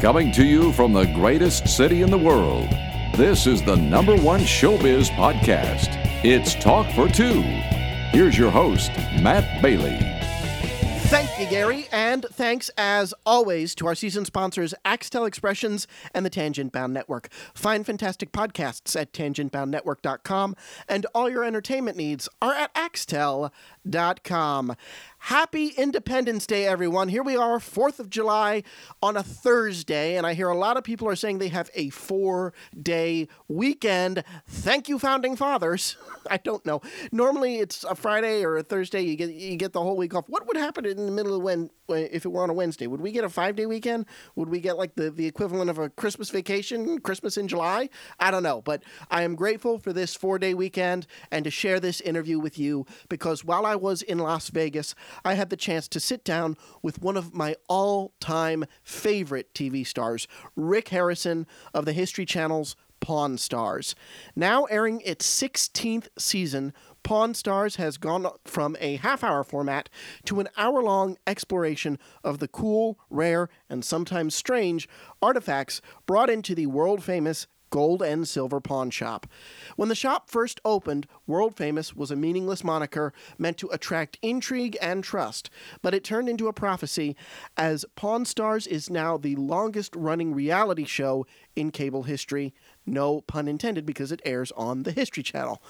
Coming to you from the greatest city in the world, this is the number one showbiz podcast. It's Talk for Two. Here's your host, Matt Bailey. Thank you, Gary, and thanks as always to our season sponsors, Axtel Expressions and the Tangent Bound Network. Find fantastic podcasts at tangentboundnetwork.com, and all your entertainment needs are at axtel.com. Happy Independence Day, everyone. Here we are, 4th of July on a Thursday, and I hear a lot of people are saying they have a four day weekend. Thank you, Founding Fathers. I don't know. Normally it's a Friday or a Thursday, you get you get the whole week off. What would happen in the middle of when, if it were on a Wednesday? Would we get a five day weekend? Would we get like the, the equivalent of a Christmas vacation, Christmas in July? I don't know, but I am grateful for this four day weekend and to share this interview with you because while I was in Las Vegas, I had the chance to sit down with one of my all time favorite TV stars, Rick Harrison of the History Channel's Pawn Stars. Now airing its 16th season, Pawn Stars has gone from a half hour format to an hour long exploration of the cool, rare, and sometimes strange artifacts brought into the world famous Gold and Silver Pawn Shop. When the shop first opened, World Famous was a meaningless moniker meant to attract intrigue and trust, but it turned into a prophecy as Pawn Stars is now the longest running reality show in cable history. No pun intended because it airs on the History Channel.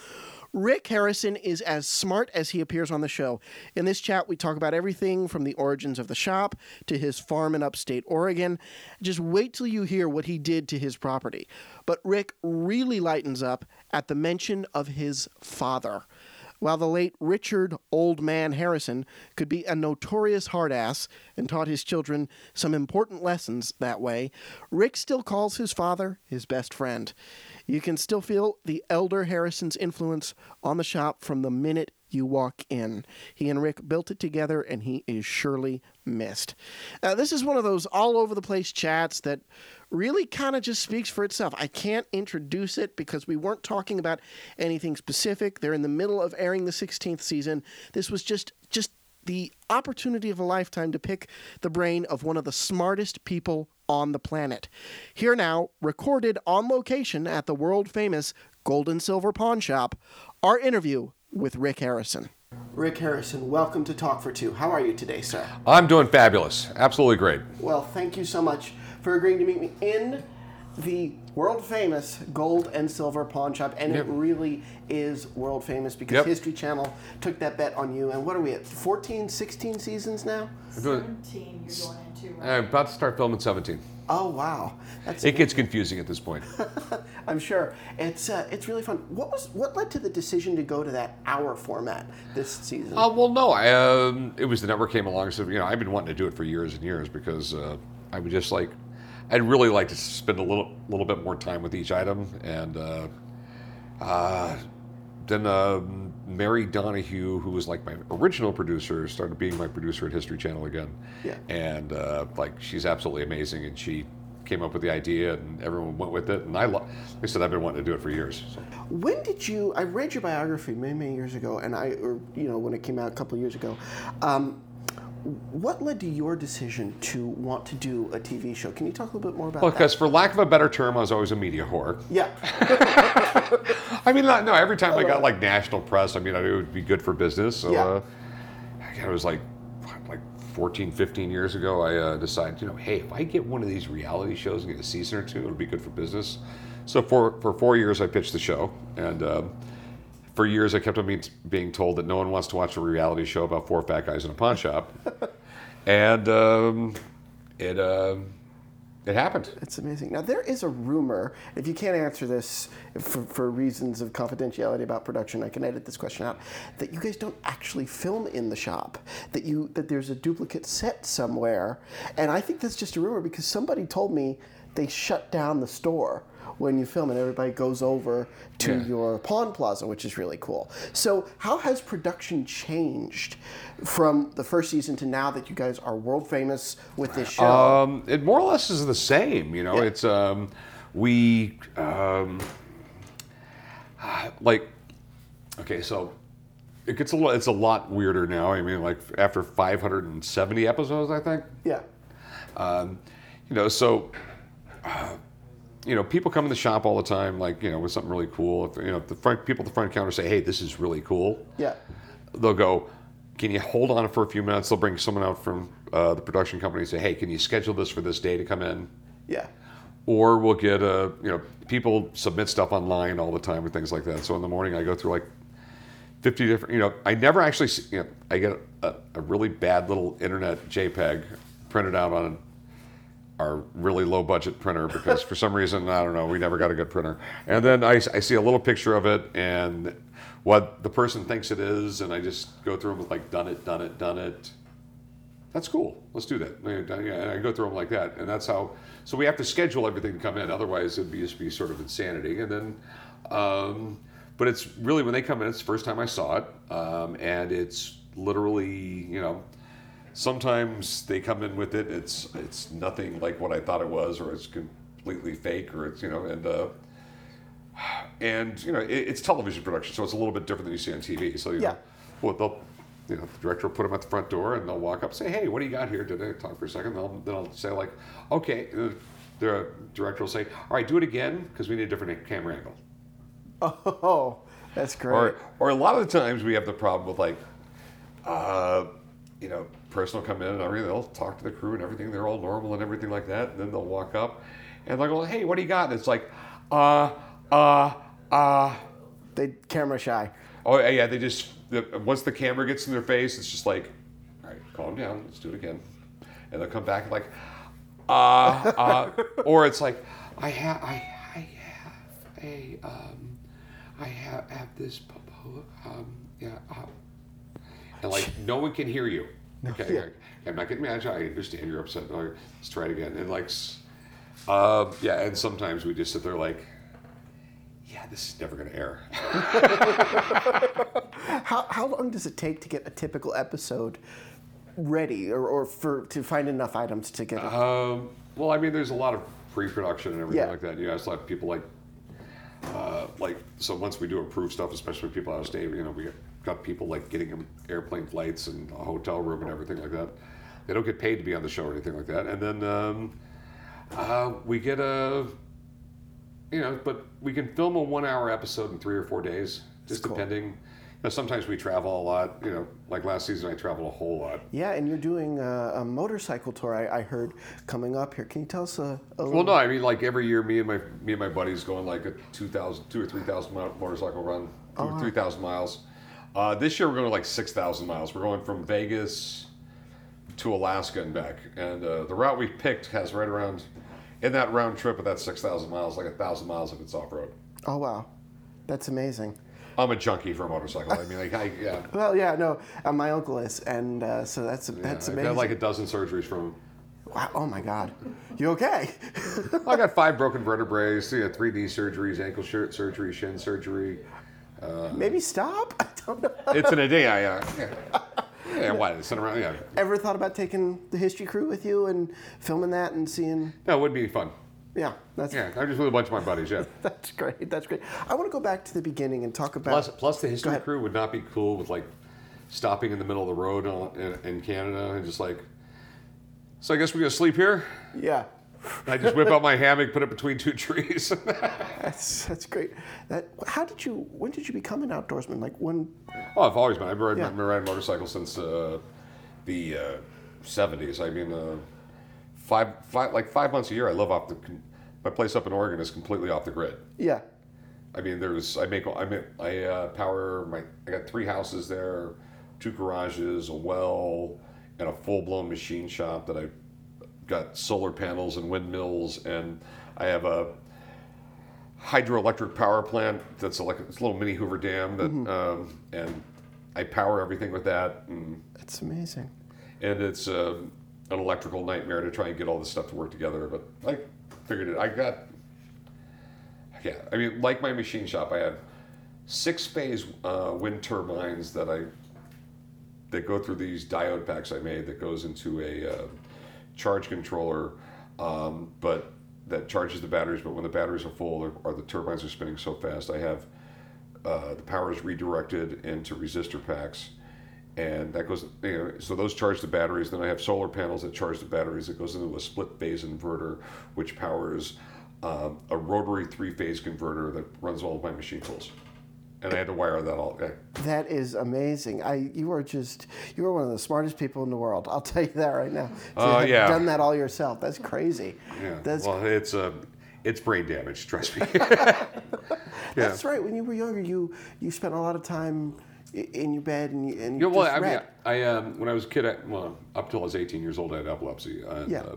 Rick Harrison is as smart as he appears on the show. In this chat, we talk about everything from the origins of the shop to his farm in upstate Oregon. Just wait till you hear what he did to his property. But Rick really lightens up at the mention of his father. While the late Richard Old Man Harrison could be a notorious hardass and taught his children some important lessons that way, Rick still calls his father his best friend. You can still feel the elder Harrison's influence on the shop from the minute you walk in. He and Rick built it together, and he is surely missed. Uh, this is one of those all over the place chats that really kind of just speaks for itself. I can't introduce it because we weren't talking about anything specific. They're in the middle of airing the 16th season. This was just just the opportunity of a lifetime to pick the brain of one of the smartest people on the planet. Here now, recorded on location at the world famous Gold and Silver Pawn Shop, our interview with Rick Harrison. Rick Harrison, welcome to Talk for Two. How are you today, sir? I'm doing fabulous. Absolutely great. Well, thank you so much for agreeing to meet me in the world famous gold and silver pawn shop, and Yep. it really is world famous because Yep. History Channel took that bet on you. And what are we at? 14, 16 seasons now? I'm 17 you're going into. I'm about to start filming 17. Oh wow, that's It gets confusing at this point. I'm sure it's uh, it's really fun. What was what led to the decision to go to that hour format this season? Uh, well, no, I, um, it was the network came along and said, you know, I've been wanting to do it for years and years because uh, I was just like, I'd really like to spend a little little bit more time with each item. And uh, uh, then um, Mary Donahue, who was like my original producer, started being my producer at History Channel again. Yeah. And uh, like, she's absolutely amazing, and she came up with the idea, and everyone went with it. And I, lo- like I said, I've been wanting to do it for years. So. When did you? I read your biography many many years ago, and I, or you know, when it came out a couple of years ago. Um, what led to your decision to want to do a TV show? Can you talk a little bit more about Well, that? because for lack of a better term, I was always a media whore. Yeah, I mean, not- no, every time I got like national press, I mean, I knew it would be good for business. So Yeah. uh, it was like, like 14, 15 years ago, I uh, decided, you know, hey, if I get one of these reality shows and get a season or two, it'll be good for business. So for, for four years, I pitched the show. And um, for years, I kept on being, being told that no one wants to watch a reality show about four fat guys in a pawn shop. and um, it, um it happened. it's amazing. Now there is a rumor. If you can't answer this for, for reasons of confidentiality about production, I can edit this question out. That you guys don't actually film in the shop. That you that there's a duplicate set somewhere, and I think that's just a rumor because somebody told me they shut down the store when you film and everybody goes over to Yeah. your pawn plaza, which is really cool. So, how has production changed from the first season to now that you guys are world famous with this show? Um, it more or less is the same. You know, Yeah. it's um, we um, like okay, so it gets a lot. It's a lot weirder now. I mean, like after 570 episodes, I think. yeah. Um, you know, so uh, you know, people come in the shop all the time, like you know, with something really cool. If, you know, if the front people at the front counter say, "Hey, this is really cool," Yeah. they'll go, "Can you hold on for a few minutes?" They'll bring someone out from uh, the production company and say, "Hey, can you schedule this for this day to come in?" Yeah. Or we'll get a, you know, people submit stuff online all the time and things like that. So in the morning, I go through like 50 different, you know, I never actually, see, you know, I get a, a really bad little internet JPEG printed out on our really low budget printer because for some reason, I don't know, we never got a good printer. And then I, I see a little picture of it and what the person thinks it is, and I just go through them with like, done it, done it, done it. That's cool. Let's do that. And I go through them like that, and that's how. So we have to schedule everything to come in. Otherwise, it'd be just be sort of insanity. And then, um, but it's really when they come in. It's the first time I saw it, um, and it's literally, you know, sometimes they come in with it. It's it's nothing like what I thought it was, or it's completely fake, or it's you know, and uh, and you know, it, it's television production, so it's a little bit different than you see on TV. So you Yeah. know, well, they'll you know, the director will put them at the front door, and they'll walk up, and say, "Hey, what do you got here today?" Talk for a second. They'll, then I'll say like, "Okay." uh, The director will say, "All right, do it again because we need a different camera angle." Oh, that's great. Or, or a lot of the times we have the problem with like, uh, you know, person will come in and everything. They'll talk to the crew and everything. They're all normal and everything like that. And then they'll walk up and they'll go, "Hey, what do you got?" And it's like, uh, uh, uh. they camera shy. Oh yeah, they just once the camera gets in their face, it's just like, all right, calm down, let's do it again, and they'll come back like, uh, uh, or it's like, I have, I, I have a, um, I have, have this, um, yeah, uh, and like no one can hear you. Okay, Yeah. I'm not getting mad. I understand you're upset. Let's try it again. And like, uh, yeah, and sometimes we just sit there like. Yeah, this is never going to air. How, how long does it take to get a typical episode ready or, or for to find enough items to get it? Um, well, I mean, there's a lot of pre-production and everything Yeah. like that. You have to have people like, uh, like so. Once we do approve stuff, especially with people out of state, you know, we got, people like getting them airplane flights and a hotel room and everything like that. They don't get paid to be on the show or anything like that. And then um, uh, we get a, you know, but we can film a one-hour episode in three or four days, just cool. depending. Know, sometimes we travel a lot. You know, like last season, I traveled a whole lot. yeah, and you're doing a, a motorcycle tour. I, I heard coming up here. Can you tell us a, a little? Well, no, I mean like every year, me and my me and my buddies going like a 2,000, two or three thousand mile motorcycle run, two or three thousand miles. Uh, this year we're going like six thousand miles. We're going from Vegas to Alaska and back, and uh, the route we picked has right around in that round trip of that six thousand miles, like a thousand miles if it's off road. Oh wow, that's amazing. I'm a junkie for a motorcycle. I mean, like I yeah, Well, yeah, no, uh, my uncle is, and uh, so that's that's I've amazing. had like a dozen surgeries from him. wow, oh my God, you okay? I got five broken vertebrae, you know, three knee surgeries, ankle shirt surgery, shin surgery. Maybe stop. I don't know. It's an idea. I, uh, yeah. yeah, what? Sit around. Yeah. Ever thought about taking the history crew with you and filming that and seeing? No, it would be fun. Yeah, that's Yeah, I'm just with a bunch of my buddies. Yeah. that's great. That's great. I want to go back to the beginning and talk about. Plus, plus the history crew would not be cool with like stopping in the middle of the road in, in Canada and just like. So I guess we're gonna sleep here. yeah, I just whip out my hammock, put it between two trees. that's that's great. That how did you? When did you become an outdoorsman? Like when? oh, I've always been. I've been riding, Yeah. Been riding motorcycles since uh, the uh, '70s. I mean, uh, five, five, like five months a year. I live off the. My place up in Oregon is completely off the grid. Yeah, I mean, there's I make I make I uh, power my I got three houses there, two garages, a well, and a full blown machine shop that I've got solar panels and windmills, and I have a hydroelectric power plant that's a, like it's a little mini Hoover Dam that um, and I power everything with that, and, that's amazing. and it's um an electrical nightmare to try and get all this stuff to work together. But I figured it. I got yeah. I mean, like my machine shop, I have six phase uh, wind turbines that I that go through these diode packs I made that goes into a uh, charge controller, um, but that charges the batteries. But when the batteries are full or, or the turbines are spinning so fast, I have uh, the power is redirected into resistor packs, and that goes. You know, so those charge the batteries. Then I have solar panels that charge the batteries. It goes into a split phase inverter, which powers um, a rotary three phase converter that runs all of my machine tools. And I had to wire that all. yeah. That is amazing. I you are just you are one of the smartest people in the world. I'll tell you that right now. To Uh, yeah. Done that all yourself. That's crazy. Yeah. That's well, it's uh, it's brain damage. Trust me. yeah. that's right. When you were younger, you you spent a lot of time in your bed and you, and you well, I mean. I um, when I was a kid, I, well, up till I was 18 years old, I had epilepsy. And, Yeah. Uh,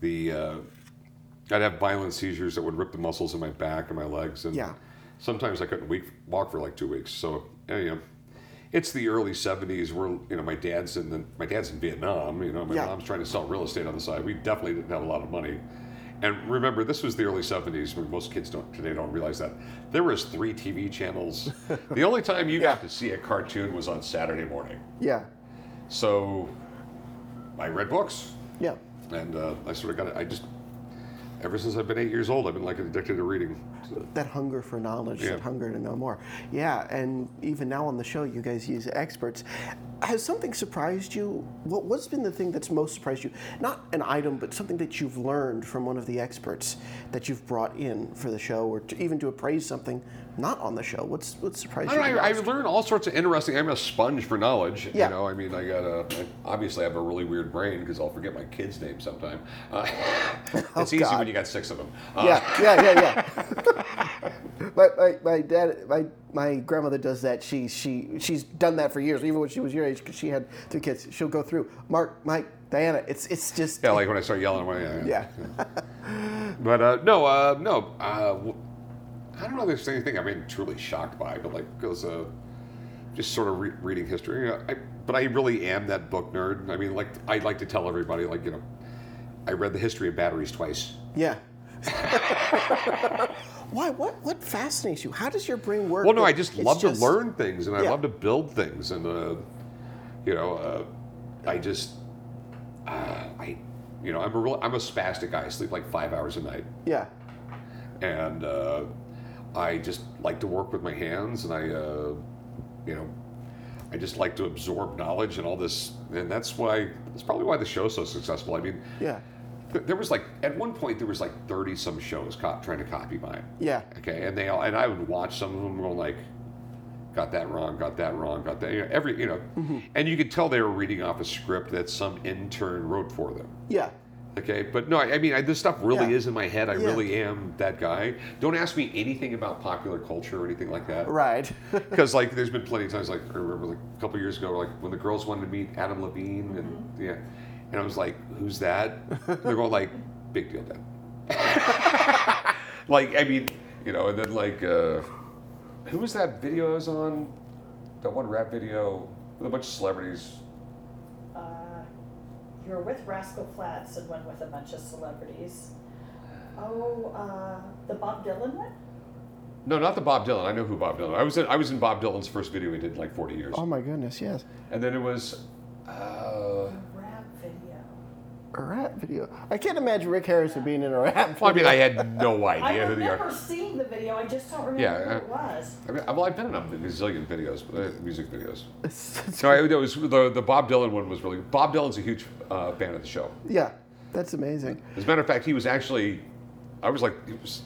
the uh, I'd have violent seizures that would rip the muscles in my back and my legs, and Yeah. sometimes I couldn't week, walk for like two weeks. So, yeah, you know, it's the early 70s. Where you know my dad's in the, my dad's in Vietnam. You know, my Yeah. mom's trying to sell real estate on the side. We definitely didn't have a lot of money. And remember, this was the early 70s when most kids don't today don't realize that. There was three TV channels. the only time you got to see a cartoon was on Saturday morning. yeah, So I read books, yeah. and uh, I sort of got it. I just, ever since I've been eight years old, I've been like addicted to reading. So, That hunger for knowledge, Yeah. that hunger to know more. Yeah, and even now on the show, you guys use experts. Has something surprised you? What, what's been the thing that's most surprised you? Not an item, but something that you've learned from one of the experts that you've brought in for the show, or to, even to appraise something not on the show. What's what surprised I, you? know, I, I most? learn all sorts of interesting. I'm a sponge for knowledge. Yeah. You know, I mean, I got a. I obviously I have a really weird brain because I'll forget my kid's name sometime. Uh, it's easy Oh, God. when you got six of them. Uh, yeah, yeah, yeah, yeah. my, my, my dad, my, my grandmother does that. She she she's done that for years, even when she was your age, because she had three kids. She'll go through Mark, Mike, Diana. It's it's just Yeah, like when I start yelling, well, yeah, yeah. But uh, no, uh, no. Uh, I don't know if there's anything I've been truly shocked by, but like, because uh, just sort of re- reading history. I, but I really am that book nerd. I mean, like, I'd like to tell everybody, like, you know, I read the history of batteries twice. Yeah. Why? What? What fascinates you? How does your brain work? Well, no, I just it's love to learn things, and I Yeah. love to build things, and uh, you know, uh, I just, uh, I, you know, I'm a real, I'm a spastic guy. I sleep like five hours a night. Yeah. and uh, I just like to work with my hands, and I, uh, you know, I just like to absorb knowledge and all this, and that's why that's probably why the show's so successful. I mean, Yeah. Th- there was like at one point there was like thirty some shows trying to copy mine. Yeah. Okay, and they all and I would watch some of them going like, got that wrong, got that wrong, got that you know, every you know, Mm-hmm. and you could tell they were reading off a script that some intern wrote for them. Yeah. Okay, but no, I I mean, I, this stuff really Yeah. is in my head. I Yeah. really am that guy. Don't ask me anything about popular culture or anything like that. Right. Because like, there's been plenty of times, like I remember like a couple years ago, like when the girls wanted to meet Adam Levine, and Mm-hmm. yeah, and I was like, "Who's that?" They're going like, "Big deal, then." like, I mean, you know, and then like, uh, who was that video I was on? That one rap video with a bunch of celebrities. Uh, you were with Rascal Flatts and went with a bunch of celebrities. Oh, uh, the Bob Dylan one? No, not the Bob Dylan. I know who Bob Dylan. I was in, I was in Bob Dylan's first video he did in like 40 years. oh my goodness. Yes. And then it was, uh, A rap video. A rap video. I can't imagine Rick Harrison being in a rap video. well, I mean, I had no idea who the remember artist. seeing the video, I just don't remember Yeah, who uh, it was. I mean, well, I've been in a gazillion videos, uh, music videos. It's- No, I, it was the the Bob Dylan one was really. Bob Dylan's a huge uh, fan of the show. yeah. That's amazing. As a matter of fact, he was actually, I was like, he was,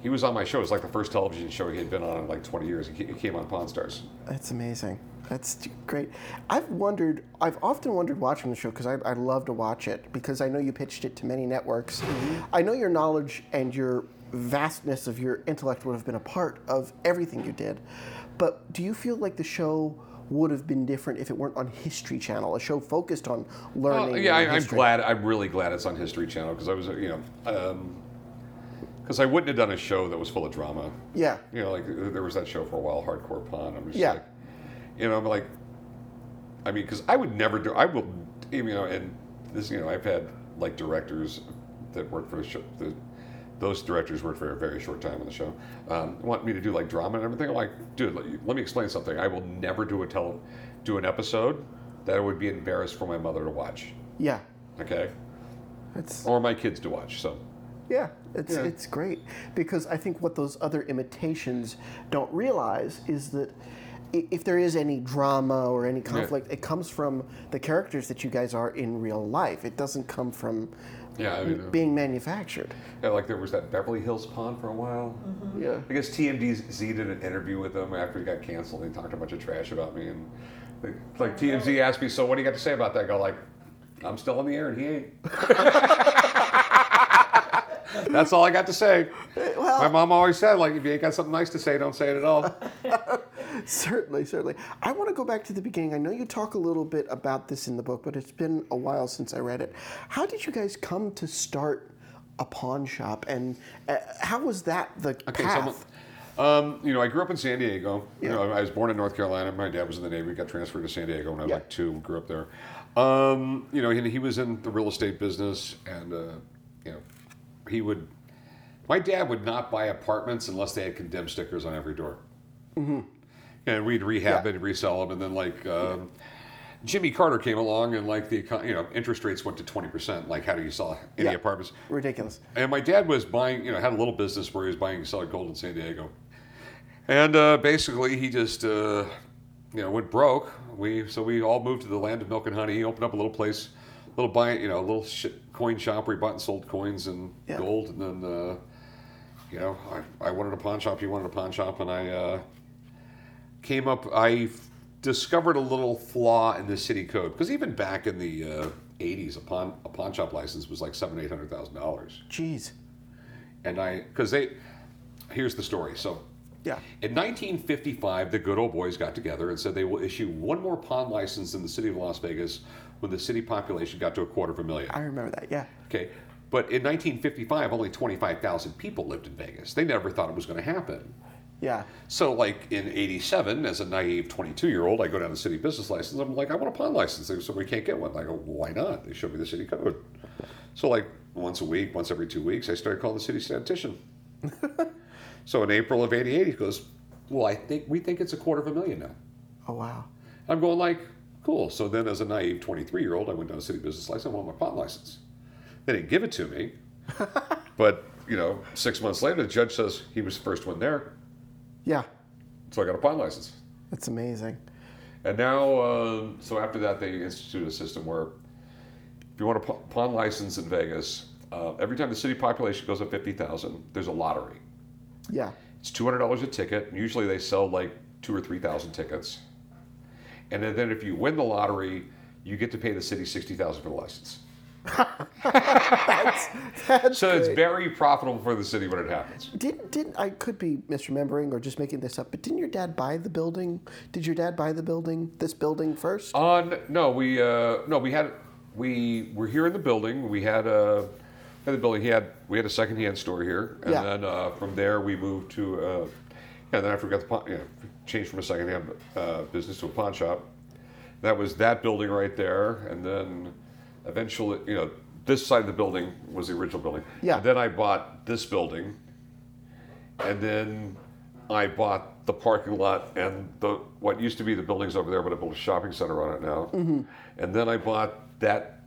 he was on my show. It was like the first television show he had been on in like 20 years. He ca- he came on Pawn Stars. That's amazing. That's great. I've wondered, I've often wondered watching the show because I, I love to watch it because I know you pitched it to many networks. Mm-hmm. I know your knowledge and your vastness of your intellect would have been a part of everything you did. But do you feel like the show would have been different if it weren't on History Channel, a show focused on learning? Yeah, I, I'm glad. I'm really glad it's on History Channel because I was, you know, um, because I wouldn't have done a show that was full of drama. Yeah. You know, like there was that show for a while, Hardcore Pawn. I'm just Yeah. like, you know, I'm like, I mean, because I would never do. I will, you know, and this, you know, I've had like directors that work for the show. The, those directors worked for a very short time on the show. Um, want me to do like drama and everything? I'm like, dude, let, let me explain something. I will never do a tele, do an episode that I would be embarrassed for my mother to watch. Yeah. Okay, It's, or my kids to watch. So Yeah, it's Yeah. it's great because I think what those other imitations don't realize is that if there is any drama or any conflict, it comes from the characters that you guys are in real life. It doesn't come from Yeah, I mean, uh, being manufactured. yeah, like there was that Beverly Hills Pawn for a while. Yeah. I guess TMZ did an interview with him after he got canceled. They talked a bunch of trash about me, and like, like TMZ asked me, "So what do you got to say about that?" I go like, "I'm still on the air, and he ain't." That's all I got to say. Well, My mom always said, like, if you ain't got something nice to say, don't say it at all. Certainly, certainly. I want to go back to the beginning. I know you talk a little bit about this in the book, but it's been a while since I read it. How did you guys come to start a pawn shop, and uh, how was that the Okay, path? so um, you know, I grew up in San Diego. You know, I was born in North Carolina. My dad was in the Navy. Got transferred to San Diego when I was Yeah. like two. Grew up there. Um, you know, he, he was in the real estate business, and uh, you know, he would. My dad would not buy apartments unless they had condemned stickers on every door. Mm-hmm. And we'd rehab Yeah. it, resell them, and then like. Um, Jimmy Carter came along and like the you know interest rates went to twenty percent. Like how do you sell any Yeah. apartments? Ridiculous. And my dad was buying, you know, had a little business where he was buying and selling gold in San Diego. And uh, basically, he just, uh, you know, went broke. We so we all moved to the land of milk and honey. He opened up a little place, little buy, you know, a little sh- coin shop where he bought and sold coins and Yeah. gold. And then, uh, you know, I, I wanted a pawn shop. He wanted a pawn shop, and I uh, came up. I f- discovered a little flaw in the city code because even back in the uh, '80s, a pawn a pawn shop license was like seven, eight hundred thousand dollars Jeez. and I because they here's the story. So Yeah. in 1955, the good old boys got together and said they will issue one more pawn license in the city of Las Vegas when the city population got to a quarter of a million. I remember that. Yeah. Okay, but in 1955, only 25,000 people lived in Vegas. They never thought it was going to happen. Yeah. So, like in '87, as a naive 22 year old, I go down to city business license. I'm like, I want a pawn license. They said we can't get one. I go, why not? They showed me the city code. So, like once a week, once every two weeks, I started calling the city statistician. so in April of '88, he goes, well, I think we think it's a quarter of a million now. Oh wow. I'm going like, cool. So then, as a naive 23 year old, I went down to city business license. I want my pawn license. They didn't give it to me, but you know, six months later, the judge says he was the first one there, Yeah. so I got a pawn license. That's amazing. And now, um, so after that, they instituted a system where if you want a pa- pawn license in Vegas, uh, every time the city population goes up 50,000, there's a lottery. Yeah. It's $200 a ticket. and Usually they sell like two or 3,000 tickets. And then, if you win the lottery, you get to pay the city 60000 for the license. That's So it's very profitable for the city when it happens. Didn't didn't I could be misremembering or just making this up? But didn't your dad buy the building? Did your dad buy the building? This building first? On no, we uh, no, we had we were here in the building. We had a had the building. He had we had a secondhand store here, and Yeah. then uh, from there we moved to uh, and then after we got the you know, changed from a secondhand uh, business to a pawn shop. That was that building right there, and then eventually, you know, this side of the building was the original building. Yeah. And then I bought this building, and then I bought the parking lot and the what used to be the buildings over there, but I built a shopping center on it now. Mm-hmm. And then I bought that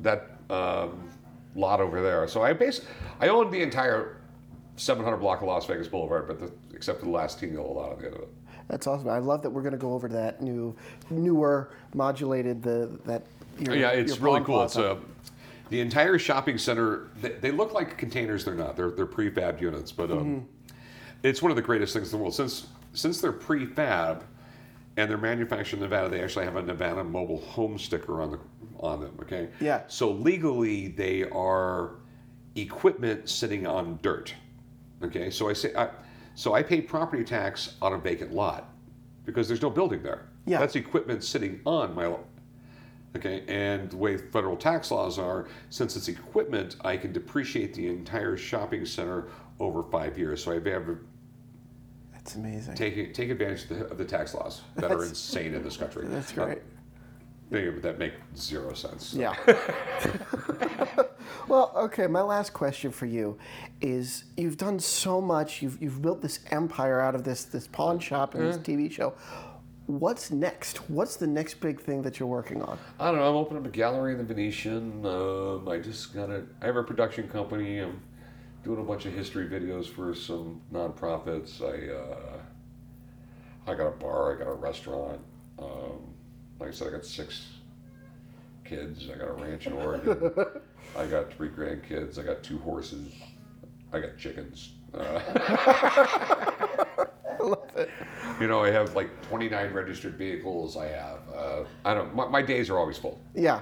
that um, lot over there. So I bas I owned the entire 700 block of Las Vegas Boulevard, but the, except for the last little lot on the end of it. That's awesome. I love that we're going to go over to that new, newer, modulated the that. Your, yeah, it's really cool. It's plaza. uh, the entire shopping center. They, they look like containers. They're not. They're they're prefab units, but um, Mm-hmm. it's one of the greatest things in the world. Since since they're prefab and they're manufactured in Nevada, they actually have a Nevada mobile home sticker on the on them. Okay. Yeah. So legally, they are equipment sitting on dirt. Okay. So I say I, so I pay property tax on a vacant lot because there's no building there. Yeah. That's equipment sitting on my Okay, and the way federal tax laws are, since it's equipment, I can depreciate the entire shopping center over five years. So I have That's amazing. take take advantage of the, of the tax laws that are insane in this country. That's Uh, great. they- that make zero sense. Yeah. well, okay. My last question for you is: You've done so much. You've you've built this empire out of this this pawn shop and this TV show. What's next? What's the next big thing that you're working on? I don't know. I'm opening up a gallery in the Venetian. Um, I just got a. I have a production company. I'm doing a bunch of history videos for some nonprofits. I. Uh, I got a bar. I got a restaurant. Um, like I said, I got six kids. I got a ranch in Oregon. I got three grandkids. I got two horses. I got chickens. Uh, I love it. you know, I have like 29 registered vehicles. I have. Uh, I don't. My, my days are always full. Yeah.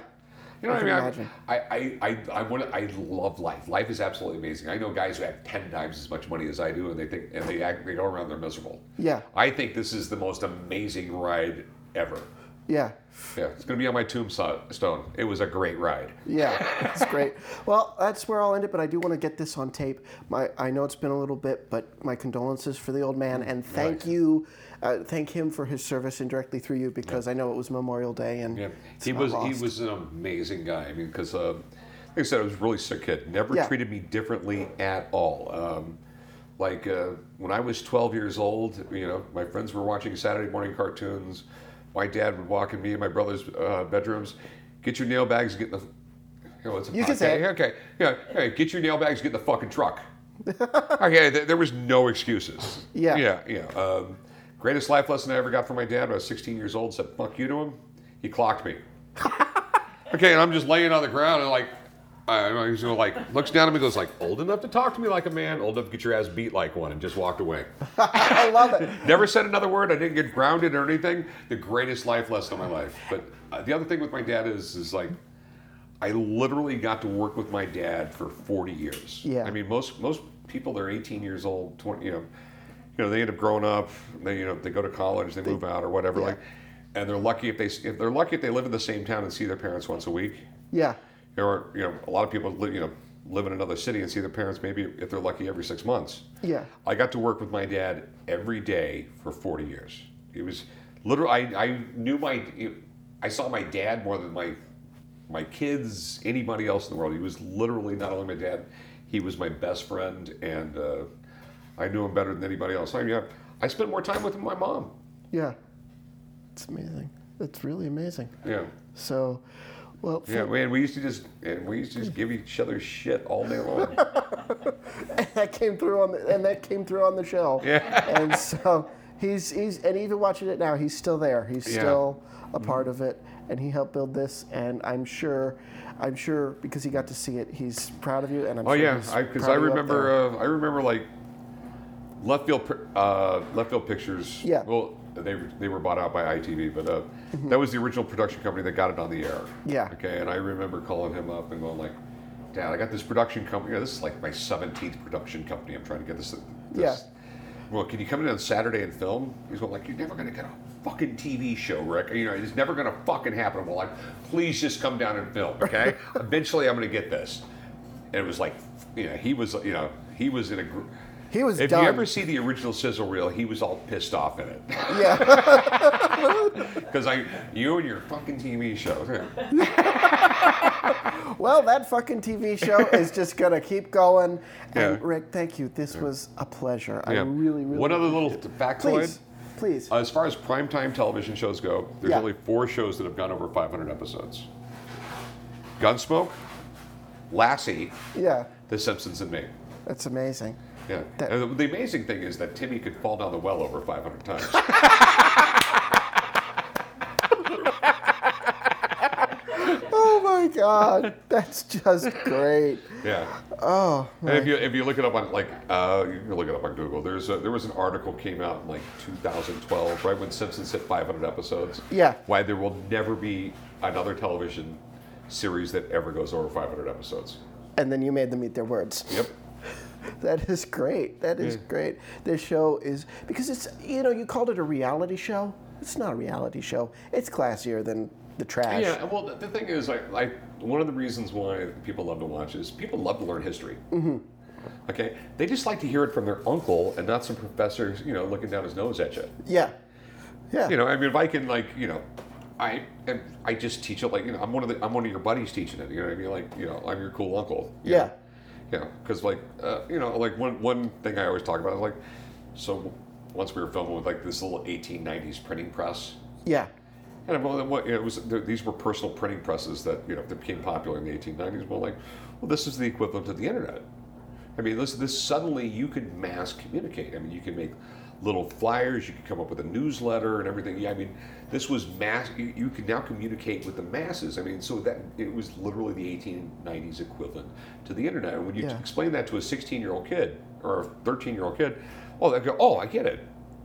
You know I what I mean? imagine. I, I, I, I, want I love life. Life is absolutely amazing. I know guys who have ten times as much money as I do, and they think and they act they go around they're miserable. Yeah. I think this is the most amazing ride ever. Yeah. Yeah, it's gonna be on my tombstone. It was a great ride. Yeah, that's great. Well, that's where I'll end it, but I do want to get this on tape. My, I know it's been a little bit, but my condolences for the old man, and thank you, uh, thank him for his service indirectly through you, because I know it was Memorial Day, and Yeah, it's he was he was an amazing guy. I mean, because uh, like I said, I was a really sick kid. Never Yeah. treated me differently at all. Um, like uh, when I was 12 years old, you know, my friends were watching Saturday morning cartoons. My dad would walk in me and my brother's uh, bedrooms. Get your nail bags. Get in the. You, know, You can say okay, it. okay, yeah, hey, get your nail bags. Get in the fucking truck. okay, th- there was no excuses. Yeah. yeah, yeah. Um, greatest life lesson I ever got from my dad when I was 16 years old. Said "fuck you" to him. He clocked me. Okay, and I'm just laying on the ground and like, I he's gonna like looks down at me, goes like, old enough to talk to me like a man, old enough to get your ass beat like one, and just walked away. I love it. Never said another word. I didn't get grounded or anything. The greatest life lesson of my life. But uh, the other thing with my dad is, is like, I literally got to work with my dad for 40 years. Yeah. I mean, most most people they're 18 years old, 20, you know, you know, they end up growing up. They you know they go to college, they move out or whatever. Yeah. Like, and they're lucky if they if they're lucky if they live in the same town and see their parents once a week. Yeah, Or you know, a lot of people live you know live in another city and see their parents maybe if they're lucky every six months. yeah, I got to work with my dad every day for 40 years. It was literally, I, I knew my, I saw my dad more than my, my kids, anybody else in the world. He was literally not only my dad, he was my best friend, and uh, I knew him better than anybody else. I mean, I, I spent more time with him than my mom. yeah. It's amazing. It's really amazing. Yeah. So, well, Yeah, man, we used to just, and we used to just give each other shit all day long. and that came through on the, and that came through on the show. Yeah. And so he's he's and even watching it now, he's still there. He's Yeah. still a part of it, and he helped build this. And I'm sure, I'm sure because he got to see it, he's proud of you. And I'm Oh sure yeah, because I, up remember uh, I remember like left field uh, left field pictures. Yeah. Well, they they were bought out by ITV, but uh, that was the original production company that got it on the air. Mm-hmm. Yeah. Okay, and I remember calling him up and going like, "Dad, I got this production company. This is like my 17th production company. I'm trying to get this." this Yeah. Well, can you come in on Saturday and film? He's going like, "You're never gonna get a fucking TV show, Rick. You know, it's never gonna fucking happen." Well, like, please just come down and film, okay? Eventually, I'm gonna get this. And it was like, you know, he was, you know, he was in a group. He was If done. you ever see the original sizzle reel, he was all pissed off in it yeah, because I, you and your fucking TV show. well, that fucking TV show is just gonna keep going. And Yeah. Rick, thank you. This was a pleasure. I really, really. One other little it. factoid. Please, please. As far as primetime television shows go, there's Yeah. only four shows that have gone over 500 episodes. Gunsmoke, Lassie, yeah, The Simpsons, and me. that's amazing. Yeah. That- And the amazing thing is that Timmy could fall down the well over 500 times. Oh my God, that's just great. yeah. Oh, And if you if you look it up on like uh, you can look it up on Google. There's a, there was an article came out in like 2012, right when Simpsons hit 500 episodes. Yeah. Why there will never be another television series that ever goes over 500 episodes. and then you made them eat their words. Yep. That is great. That is great. This show is because it's you know you called it a reality show. It's not a reality show. It's classier than the trash. Yeah, well, the the thing is, like, like one of the reasons why people love to watch is people love to learn history. Mm-hmm. Okay, they just like to hear it from their uncle and not some professor, you know, looking down his nose at you. Yeah. Yeah. You know, I mean, if I can, like, you know, I and I just teach it like, you know, I'm one of the, I'm one of your buddies teaching it. You know what I mean? Like, you know, I'm your cool uncle. you Yeah. know? You know, because like, uh, you know, like one one thing I always talk about is like, so once we were filming with like this little 1890s printing press. Yeah. And well, what- it was these were personal printing presses that you know that became popular in the 1890s. Well, like, well, this is the equivalent of the internet. I mean, this this suddenly you could mass communicate. I mean, you can make little flyers. You could come up with a newsletter and everything. Yeah, I mean, this was mass. You, you could now communicate with the masses. I mean, so that it was literally the 1890s equivalent to the internet. And when you Yeah. explain that to a 16 year old kid or a 13 year old kid, oh, they go, oh, I get it.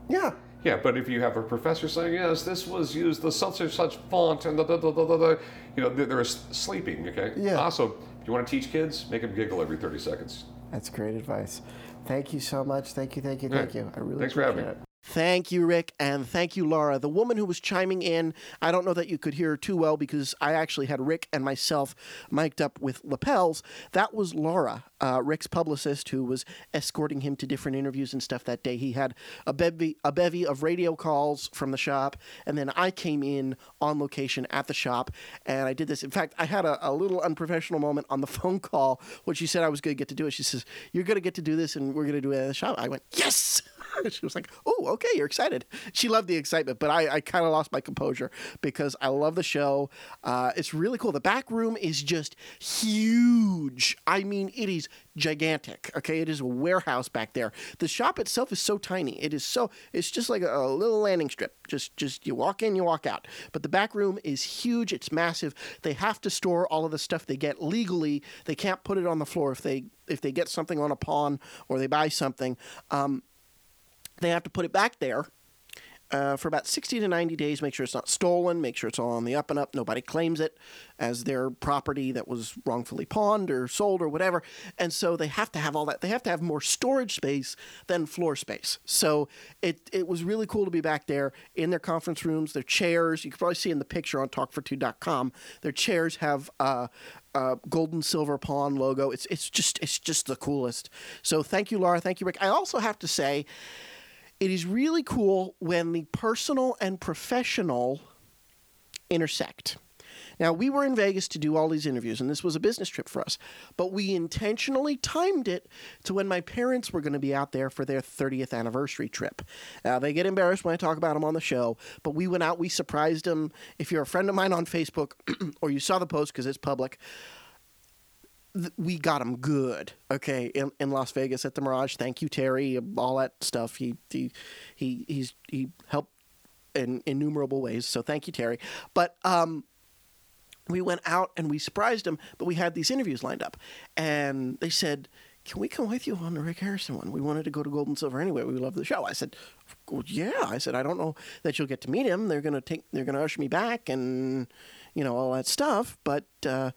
Yeah. Yeah, but if you have a professor saying, yes, this was used the such and such font and the, the, the, the, the, the you know, they're, they're sleeping, okay? Yeah. Also, if you want to teach kids, make them giggle every 30 seconds. That's great advice. Thank you so much. Thank you, thank you, thank you. I really Thanks for having appreciate me. it. Thank you, Rick, and thank you, Laura. The woman who was chiming in, I don't know that you could hear her too well because I actually had Rick and myself mic'd up with lapels. That was Laura, uh, Rick's publicist, who was escorting him to different interviews and stuff that day. He had a bevy, a bevy of radio calls from the shop, and then I came in on location at the shop, and I did this. In fact, I had a, a little unprofessional moment on the phone call when she said I was going to get to do it. She says, "You're going to get to do this, and we're going to do it at the shop." I went, "Yes." she was like, "Oh, okay, you're excited." She loved the excitement, but I, I kind of lost my composure because I love the show. Uh, it's really cool. The back room is just huge. I mean, it is gigantic. Okay, it is a warehouse back there. The shop itself is so tiny. It is so. It's just like a, a little landing strip. Just just you walk in, you walk out. But the back room is huge. It's massive. They have to store all of the stuff they get legally. They can't put it on the floor if they if they get something on a pawn or they buy something. Um, they have to put it back there uh, for about 60 to 90 days, make sure it's not stolen, make sure it's all on the up and up, nobody claims it as their property that was wrongfully pawned or sold or whatever. And so they have to have all that. They have to have more storage space than floor space. So it, it was really cool to be back there in their conference rooms, their chairs. You can probably see in the picture on talkfor2.com. Their chairs have uh, uh, gold and silver pawn logo. It's it's just it's just the coolest. So thank you, Laura. Thank you, Rick. I also have to say, it is really cool when the personal and professional intersect. Now, we were in Vegas to do all these interviews, and this was a business trip for us, but we intentionally timed it to when my parents were going to be out there for their 30th anniversary trip. Now, they get embarrassed when I talk about them on the show, but we went out, we surprised them. If you're a friend of mine on Facebook or you saw the post because it's public, we got him good. Okay, in, in Las Vegas at the Mirage. Thank you, Terry. All that stuff. He he he he's he helped in innumerable ways. So thank you, Terry. But um, we went out and we surprised him. But we had these interviews lined up, and they said. Can we come with you on the Rick Harrison one? We wanted to go to Gold and Silver anyway. We love the show. I said, well, "Yeah." I said, "I don't know that you'll get to meet him. They're gonna take. They're gonna usher me back, and you know all that stuff. But uh,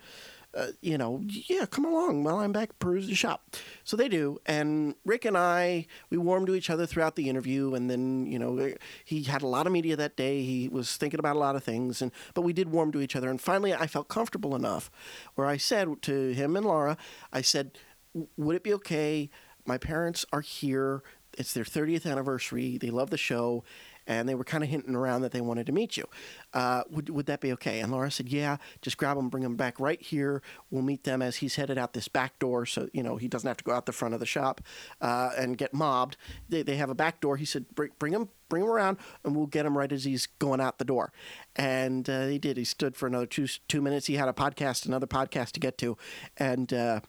uh, you know, yeah, come along while I'm back, peruse the shop. So they do. And Rick and I, we warmed to each other throughout the interview. And then, you know, he had a lot of media that day. He was thinking about a lot of things. And But we did warm to each other. And finally, I felt comfortable enough where I said to him and Laura, I said, would it be okay? My parents are here. It's their 30th anniversary. They love the show and they were kind of hinting around that they wanted to meet you. Uh, would, would that be okay? And Laura said, yeah, just grab them, bring them back right here. We'll meet them as he's headed out this back door so, you know, he doesn't have to go out the front of the shop uh, and get mobbed. They, they have a back door. He said, bring, bring him, bring him around and we'll get him right as he's going out the door. And uh, he did. He stood for another two, two minutes. He had a podcast, another podcast to get to. And, uh,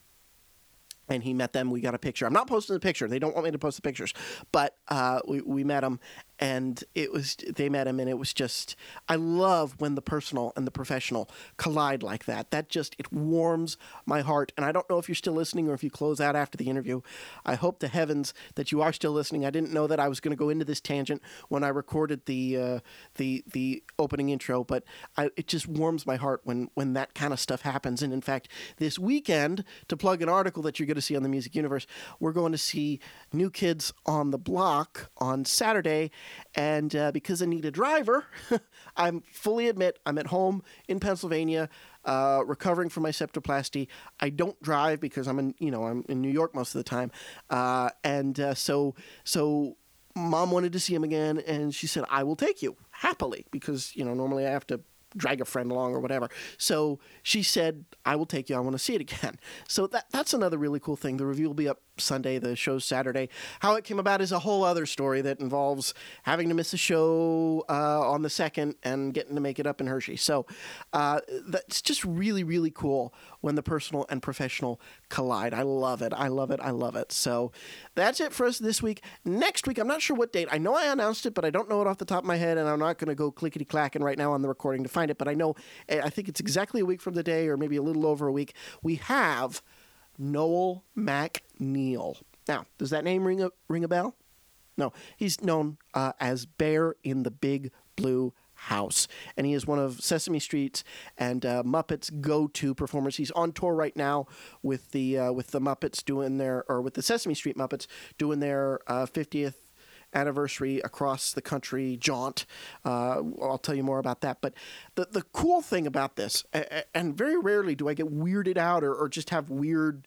and he met them. We got a picture. I'm not posting the picture. They don't want me to post the pictures, but uh, we we met him, and it was they met him, and it was just I love when the personal and the professional collide like that. That just it warms my heart. And I don't know if you're still listening or if you close out after the interview. I hope to heavens that you are still listening. I didn't know that I was going to go into this tangent when I recorded the uh, the the opening intro, but I, it just warms my heart when when that kind of stuff happens. And in fact, this weekend, to plug an article that you're going to see on the Music Universe, we're going to see New Kids on the Block on Saturday. And uh, because I need a driver, I'm fully admit I'm at home in Pennsylvania. Uh, recovering from my septoplasty, I don't drive because I'm in, you know, I'm in New York most of the time, uh, and uh, so so mom wanted to see him again and she said i will take you happily because you know normally i have to drag a friend along or whatever. So she said i will take you. I want to see it again. So that that's another really cool thing. The review will be up sunday the show's saturday how it came about is a whole other story that involves having to miss a show uh, on the second and getting to make it up in hershey so uh, that's just really really cool when the personal and professional collide. I love it. I love it. I love it. So that's it for us this week. Next week, I'm not sure what date. I know I announced it, but I don't know it off the top of my head, and I'm not going to go clickety clacking right now on the recording to find it. But I know, eh, I think it's exactly a week from the day, or maybe a little over a week. We have Noel MacNeal. Now, does that name ring a ring a bell? No, he's known uh, as Bear in the Big Blue House, and he is one of Sesame Street's and uh, Muppets' go-to performers. He's on tour right now with the uh, with the Muppets doing their or with the Sesame Street Muppets doing their uh, 50th anniversary across the country jaunt. Uh, I'll tell you more about that. But the the cool thing about this, and very rarely do I get weirded out or, or just have weird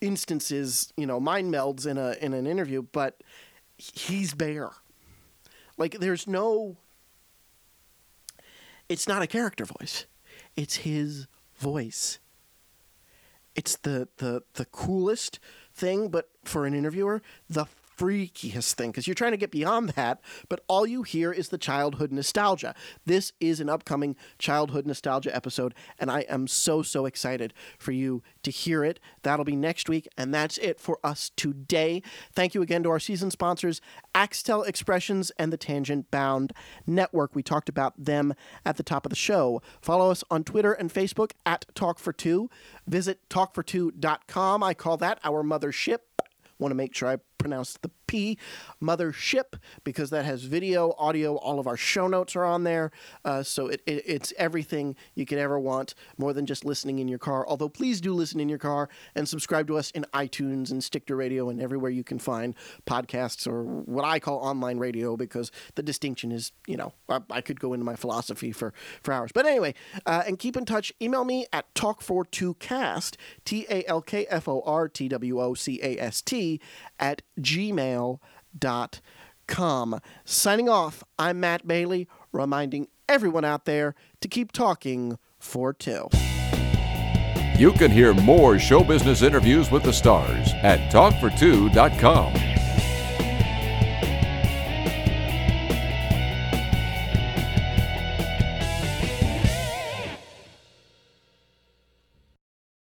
instances, you know, mind melds in a in an interview, but he's Bear. Like there's no it's not a character voice. It's his voice. It's the the the coolest thing, but for an interviewer, the freakiest thing because you're trying to get beyond that, but all you hear is the childhood nostalgia. This is an upcoming childhood nostalgia episode, and I am so, so excited for you to hear it. That'll be next week, and that's it for us today. Thank you again to our season sponsors, Axtell Expressions and the Tangent Bound Network. We talked about them at the top of the show. Follow us on Twitter and Facebook at Talk for Two. Visit talkfor2.com. I call that our mothership. Want to make sure I pronounce the P, Mothership, because that has video, audio, all of our show notes are on there. Uh, so it, it, it's everything you could ever want, more than just listening in your car. Although, please do listen in your car and subscribe to us in iTunes and Stitcher Radio and everywhere you can find podcasts or what I call online radio, because the distinction is, you know, I, I could go into my philosophy for, for hours. But anyway, uh, and keep in touch. Email me at talk42cast, T A L K F O R T W O C A S T, at gmail.com. Signing off, I'm Matt Bailey, reminding everyone out there to keep talking for two. You can hear more show business interviews with the stars at talkfor2.com.